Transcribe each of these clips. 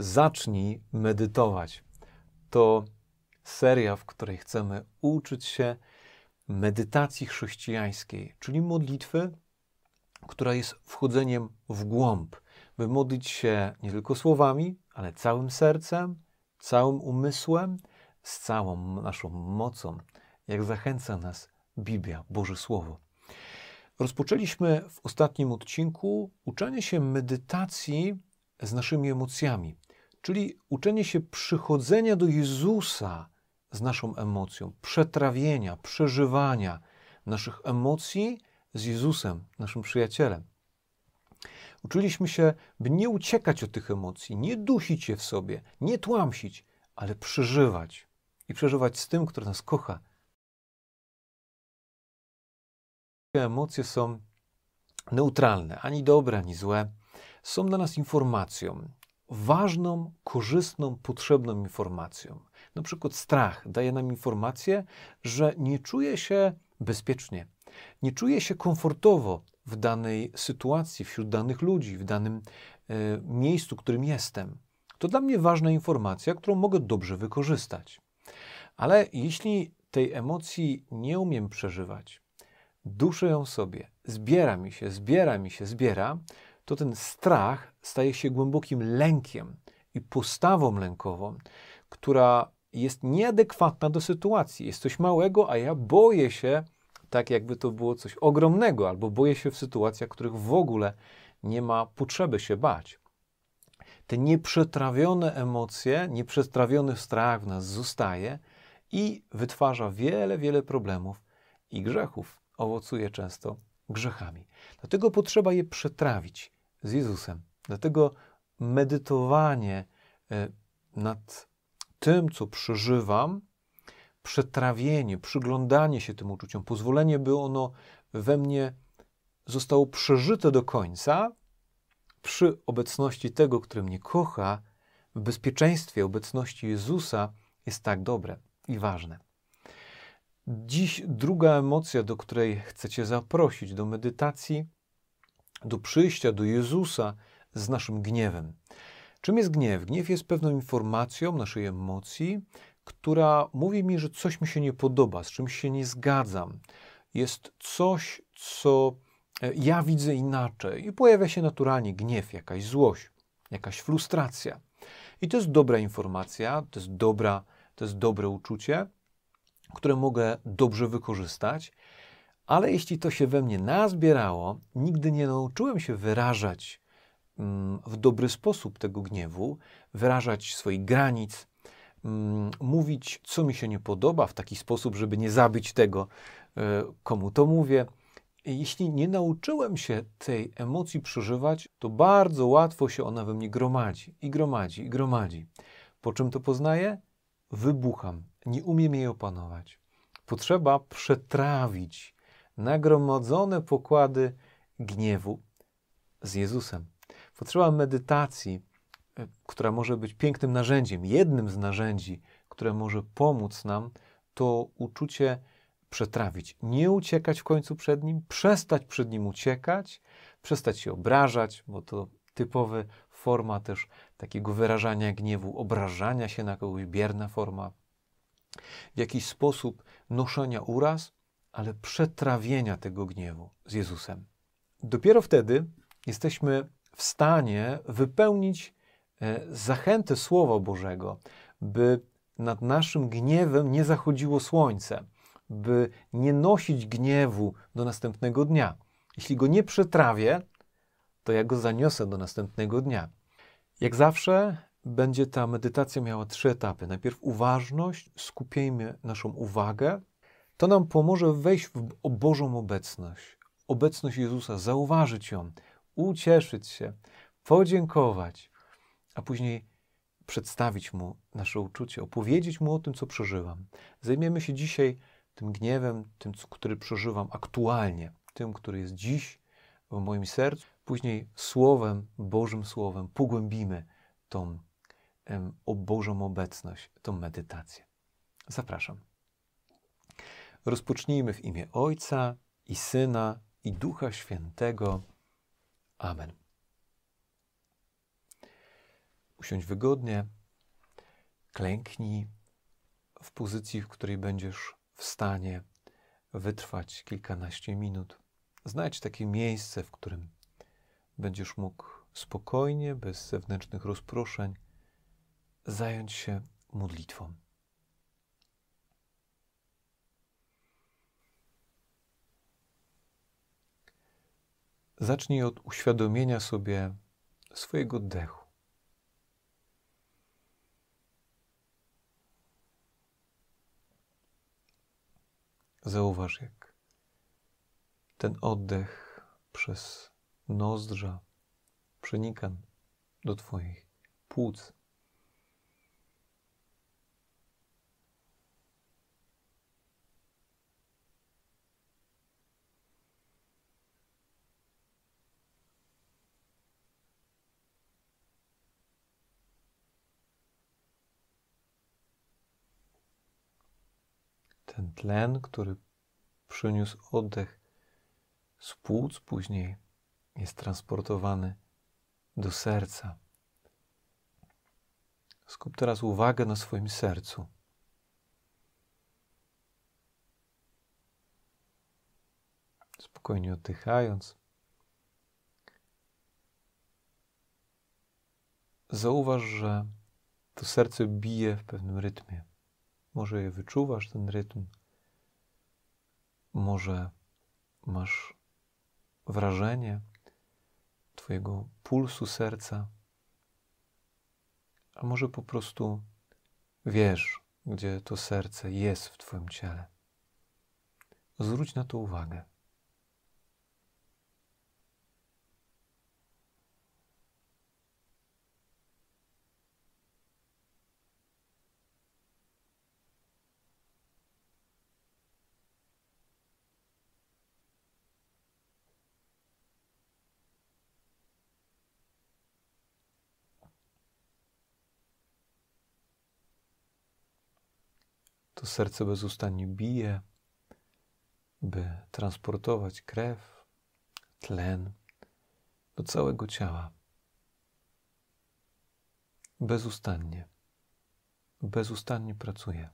Zacznij medytować. To seria, w której chcemy uczyć się medytacji chrześcijańskiej, czyli modlitwy, która jest wchodzeniem w głąb, by modlić się nie tylko słowami, ale całym sercem, całym umysłem, z całą naszą mocą, jak zachęca nas Biblia, Boże Słowo. Rozpoczęliśmy w ostatnim odcinku uczenie się medytacji z naszymi emocjami, czyli uczenie się przychodzenia do Jezusa z naszą emocją, przetrawienia, przeżywania naszych emocji z Jezusem, naszym przyjacielem. Uczyliśmy się, by nie uciekać od tych emocji, nie dusić je w sobie, nie tłamsić, ale przeżywać i przeżywać z tym, który nas kocha. Emocje są neutralne, ani dobre, ani złe. Są dla nas informacją, ważną, korzystną, potrzebną informacją. Na przykład strach daje nam informację, że nie czuję się bezpiecznie, nie czuję się komfortowo w danej sytuacji, wśród danych ludzi, w danym e, miejscu, którym jestem. To dla mnie ważna informacja, którą mogę dobrze wykorzystać. Ale jeśli tej emocji nie umiem przeżywać, duszę ją sobie, zbiera mi się, zbiera mi się, zbiera, to ten strach staje się głębokim lękiem i postawą lękową, która jest nieadekwatna do sytuacji. Jest coś małego, a ja boję się, tak jakby to było coś ogromnego, albo boję się w sytuacjach, w których w ogóle nie ma potrzeby się bać. Te nieprzetrawione emocje, nieprzetrawiony strach w nas zostaje i wytwarza wiele, wiele problemów i grzechów. Owocuje często grzechami. Dlatego potrzeba je przetrawić z Jezusem. Dlatego medytowanie e, nad tym, co przeżywam, przetrawienie, przyglądanie się tym uczuciom, pozwolenie, by ono we mnie zostało przeżyte do końca, przy obecności tego, który mnie kocha, w bezpieczeństwie obecności Jezusa, jest tak dobre i ważne. Dziś druga emocja, do której chcecie zaprosić do medytacji, do przyjścia do Jezusa z naszym gniewem. Czym jest gniew? Gniew jest pewną informacją naszej emocji, która mówi mi, że coś mi się nie podoba, z czymś się nie zgadzam. Jest coś, co e, ja widzę inaczej i pojawia się naturalnie gniew, jakaś złość, jakaś frustracja. I to jest dobra informacja, to jest, dobra, to jest dobre uczucie, które mogę dobrze wykorzystać, ale jeśli to się we mnie nazbierało, nigdy nie nauczyłem się wyrażać mm, w dobry sposób tego gniewu, wyrażać swoich granic, mm, mówić, co mi się nie podoba, w taki sposób, żeby nie zabić tego, e, komu to mówię. Jeśli nie nauczyłem się tej emocji przeżywać, to bardzo łatwo się ona we mnie gromadzi i gromadzi i gromadzi. Po czym to poznaję? Wybucham, nie umiem jej opanować. Potrzeba przetrawić nagromadzone pokłady gniewu z Jezusem. Potrzeba medytacji, e, która może być pięknym narzędziem, jednym z narzędzi, które może pomóc nam to uczucie przetrawić. Nie uciekać w końcu przed nim, przestać przed nim uciekać, przestać się obrażać, bo to typowa forma też takiego wyrażania gniewu, obrażania się na kogoś, bierna forma. W jakiś sposób noszenia uraz, ale przetrawienia tego gniewu z Jezusem. Dopiero wtedy jesteśmy w stanie wypełnić e, zachętę Słowa Bożego, by nad naszym gniewem nie zachodziło słońce, by nie nosić gniewu do następnego dnia. Jeśli go nie przetrawię, to ja go zaniosę do następnego dnia. Jak zawsze będzie ta medytacja miała trzy etapy. Najpierw uważność, skupimy naszą uwagę. To nam pomoże wejść w Bożą obecność, obecność Jezusa, zauważyć ją, ucieszyć się, podziękować, a później przedstawić Mu nasze uczucie, opowiedzieć Mu o tym, co przeżywam. Zajmiemy się dzisiaj tym gniewem, tym, który przeżywam aktualnie, tym, który jest dziś w moim sercu. Później Słowem, Bożym Słowem pogłębimy tą o Bożą obecność, tą medytację. Zapraszam. Rozpocznijmy w imię Ojca i Syna i Ducha Świętego. Amen. Usiądź wygodnie, klęknij w pozycji, w której będziesz w stanie wytrwać kilkanaście minut. Znajdź takie miejsce, w którym będziesz mógł spokojnie, bez zewnętrznych rozproszeń, zająć się modlitwą. Zacznij od uświadomienia sobie swojego oddechu. Zauważ, jak ten oddech przez nozdrza przenika do Twoich płuc. ten tlen, który przyniósł oddech z płuc, później jest transportowany do serca. Skup teraz uwagę na swoim sercu. Spokojnie oddychając, zauważ, że to serce bije w pewnym rytmie. Może wyczuwasz ten rytm, może masz wrażenie Twojego pulsu serca, a może po prostu wiesz, gdzie to serce jest w Twoim ciele. Zwróć na to uwagę. To serce bezustannie bije, by transportować krew, tlen do całego ciała. Bezustannie, bezustannie pracuje.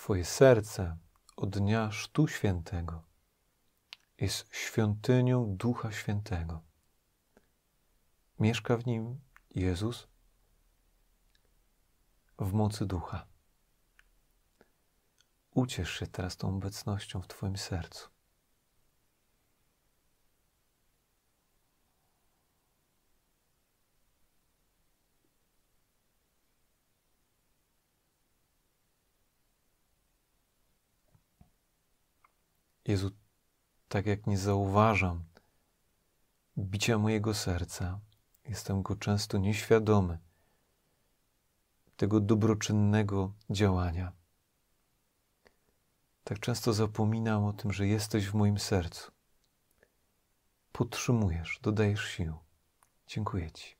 Twoje serce od dnia Sztu Świętego jest świątynią Ducha Świętego. Mieszka w nim Jezus w mocy Ducha. Uciesz się teraz tą obecnością w Twoim sercu. Jezu, tak jak nie zauważam bicia mojego serca, jestem go często nieświadomy, tego dobroczynnego działania. Tak często zapominam o tym, że jesteś w moim sercu. Podtrzymujesz, dodajesz sił. Dziękuję Ci.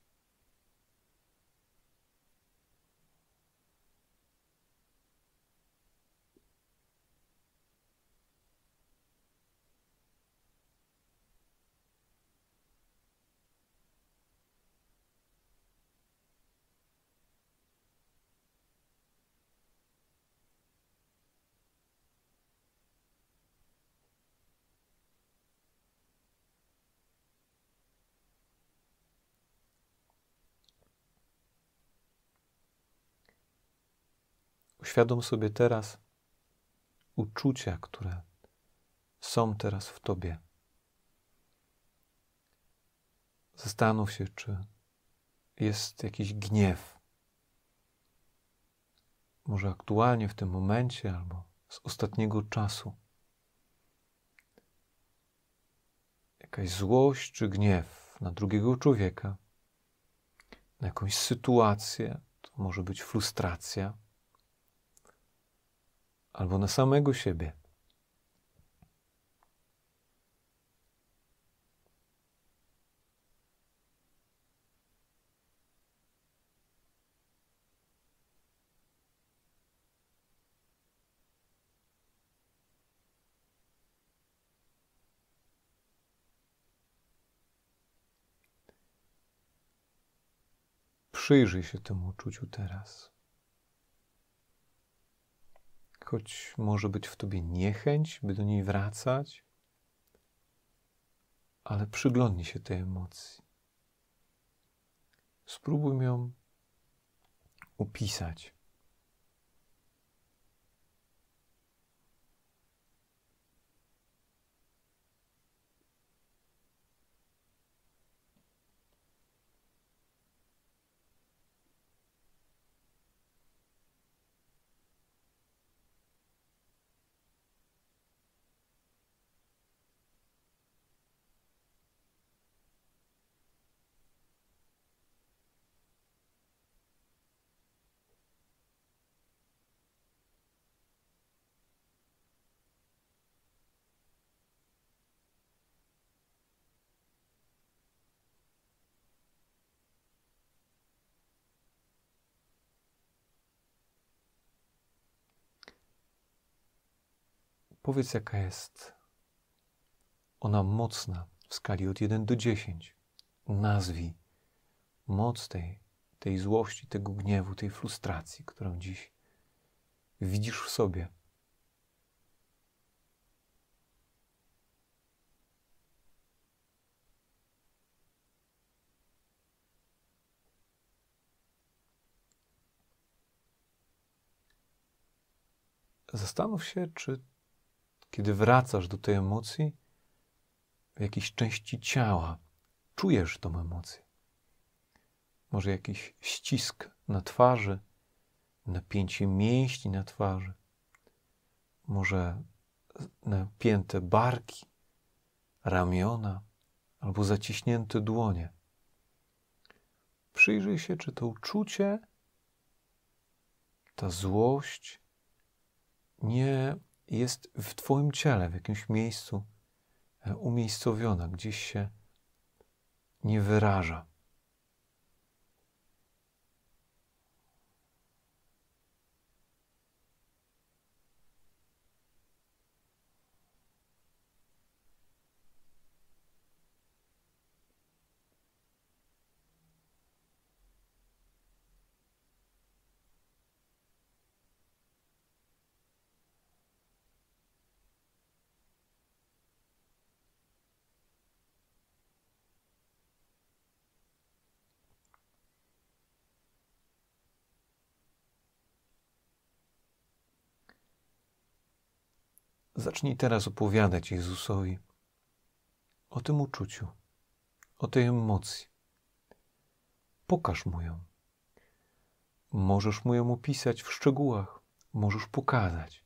Uświadom sobie teraz uczucia, które są teraz w Tobie. Zastanów się, czy jest jakiś gniew. Może aktualnie w tym momencie, albo z ostatniego czasu. Jakaś złość czy gniew na drugiego człowieka, na jakąś sytuację, może być frustracja, albo na samego siebie. Przyjrzyj się temu uczuciu teraz. Choć może być w tobie niechęć, by do niej wracać, ale przyglądnij się tej emocji. Spróbuj ją upisać. Powiedz, jaka jest ona mocna w skali od 1 do 10. Nazwij moc tej, tej złości, tego gniewu, tej frustracji, którą dziś widzisz w sobie. Zastanów się, czy kiedy wracasz do tej emocji, w jakiejś części ciała czujesz tą emocję. Może jakiś ścisk na twarzy, napięcie mięśni na twarzy, może napięte barki, ramiona albo zaciśnięte dłonie. Przyjrzyj się, czy to uczucie, ta złość nie jest w Twoim ciele, w jakimś miejscu e, umiejscowiona, gdzieś się nie wyraża. Zacznij teraz opowiadać Jezusowi o tym uczuciu, o tej emocji. Pokaż mu ją. Możesz mu ją opisać w szczegółach, możesz pokazać.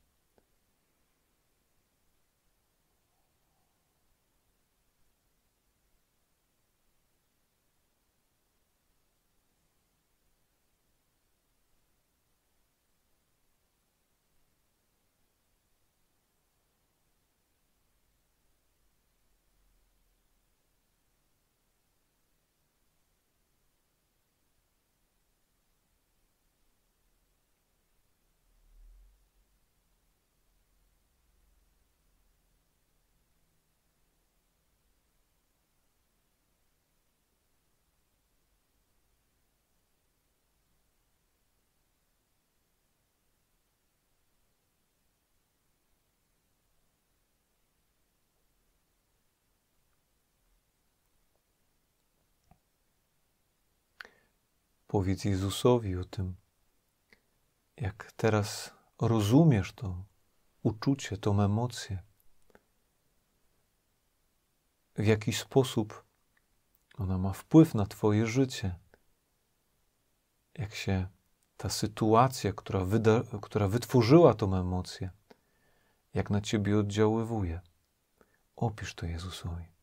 Powiedz Jezusowi o tym, jak teraz rozumiesz to uczucie, tą emocję, w jaki sposób ona ma wpływ na Twoje życie, jak się ta sytuacja, która, wyda, która wytworzyła tą emocję, jak na Ciebie oddziaływuje. Opisz to Jezusowi.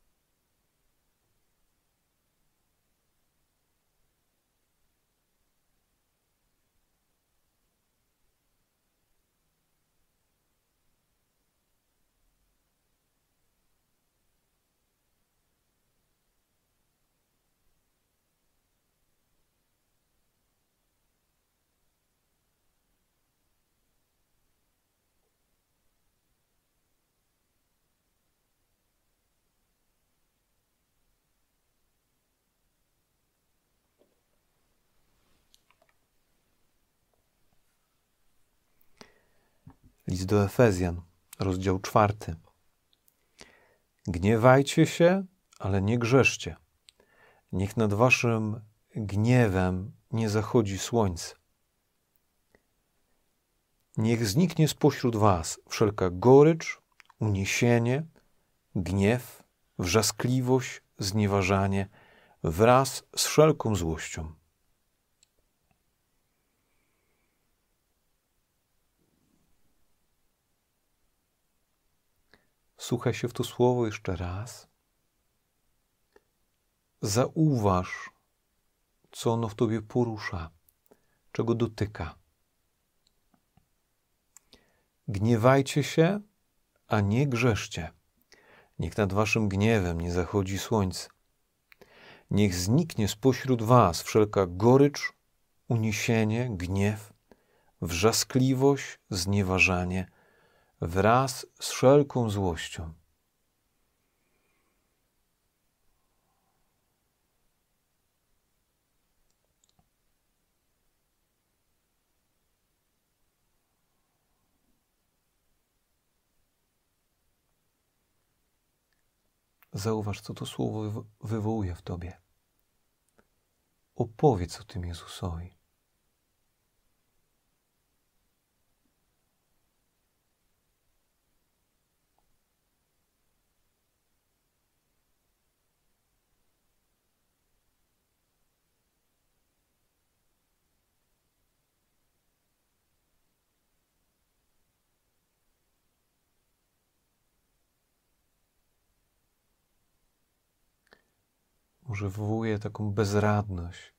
List do Efezjan, rozdział czwarty. Gniewajcie się, ale nie grzeszcie. Niech nad waszym gniewem nie zachodzi słońce. Niech zniknie spośród was wszelka gorycz, uniesienie, gniew, wrzaskliwość, znieważanie wraz z wszelką złością. Słuchaj się w to słowo jeszcze raz. Zauważ, co ono w tobie porusza, czego dotyka. Gniewajcie się, a nie grzeszcie. Niech nad waszym gniewem nie zachodzi słońce. Niech zniknie spośród was wszelka gorycz, uniesienie, gniew, wrzaskliwość, znieważanie wraz z wszelką złością. Zauważ, co to słowo wywołuje w tobie. Opowiedz o tym Jezusowi. Może wywołuje taką bezradność,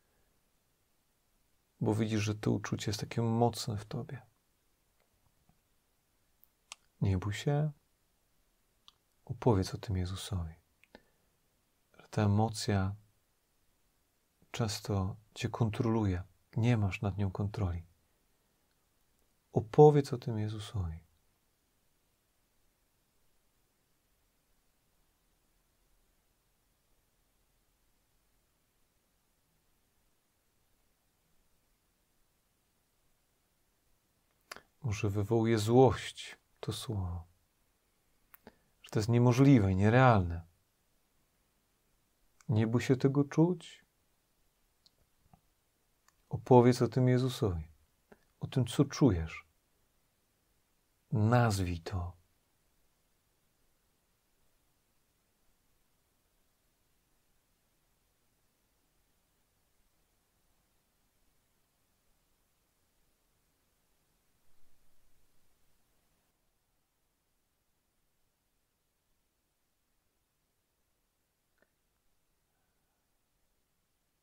bo widzisz, że to uczucie jest takie mocne w tobie. Nie bój się, opowiedz o tym Jezusowi. Ta emocja często cię kontroluje, nie masz nad nią kontroli. Opowiedz o tym Jezusowi. Może wywołuje złość to słowo. Że to jest niemożliwe nierealne. Nie bój się tego czuć. Opowiedz o tym Jezusowi, o tym, co czujesz. Nazwij to.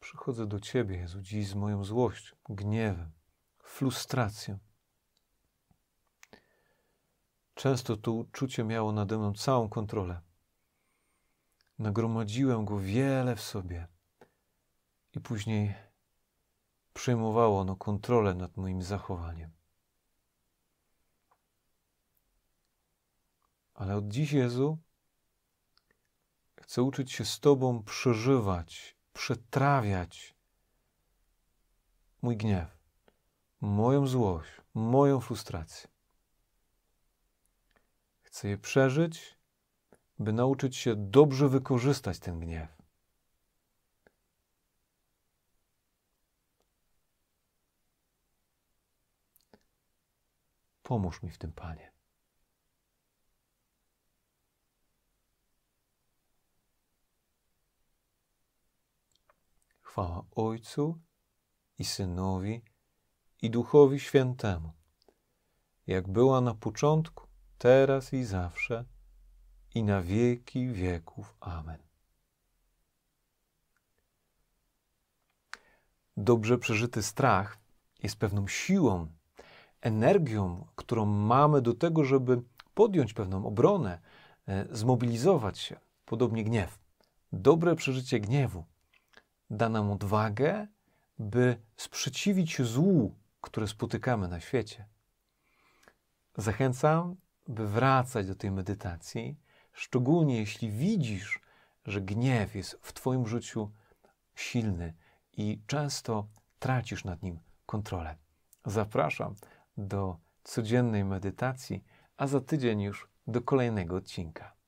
Przychodzę do Ciebie, Jezu, dziś z moją złością, gniewem, frustracją. Często to uczucie miało nade mną całą kontrolę. Nagromadziłem go wiele w sobie i później przejmowało ono kontrolę nad moim zachowaniem. Ale od dziś, Jezu, chcę uczyć się z Tobą przeżywać przetrawiać mój gniew, moją złość, moją frustrację. Chcę je przeżyć, by nauczyć się dobrze wykorzystać ten gniew. Pomóż mi w tym, Panie. Chwała Ojcu i Synowi i Duchowi Świętemu, jak była na początku, teraz i zawsze, i na wieki wieków. Amen. Dobrze przeżyty strach jest pewną siłą, energią, którą mamy do tego, żeby podjąć pewną obronę, e, zmobilizować się. Podobnie gniew. Dobre przeżycie gniewu da nam odwagę, by sprzeciwić złu, które spotykamy na świecie. Zachęcam, by wracać do tej medytacji, szczególnie jeśli widzisz, że gniew jest w Twoim życiu silny i często tracisz nad nim kontrolę. Zapraszam do codziennej medytacji, a za tydzień już do kolejnego odcinka.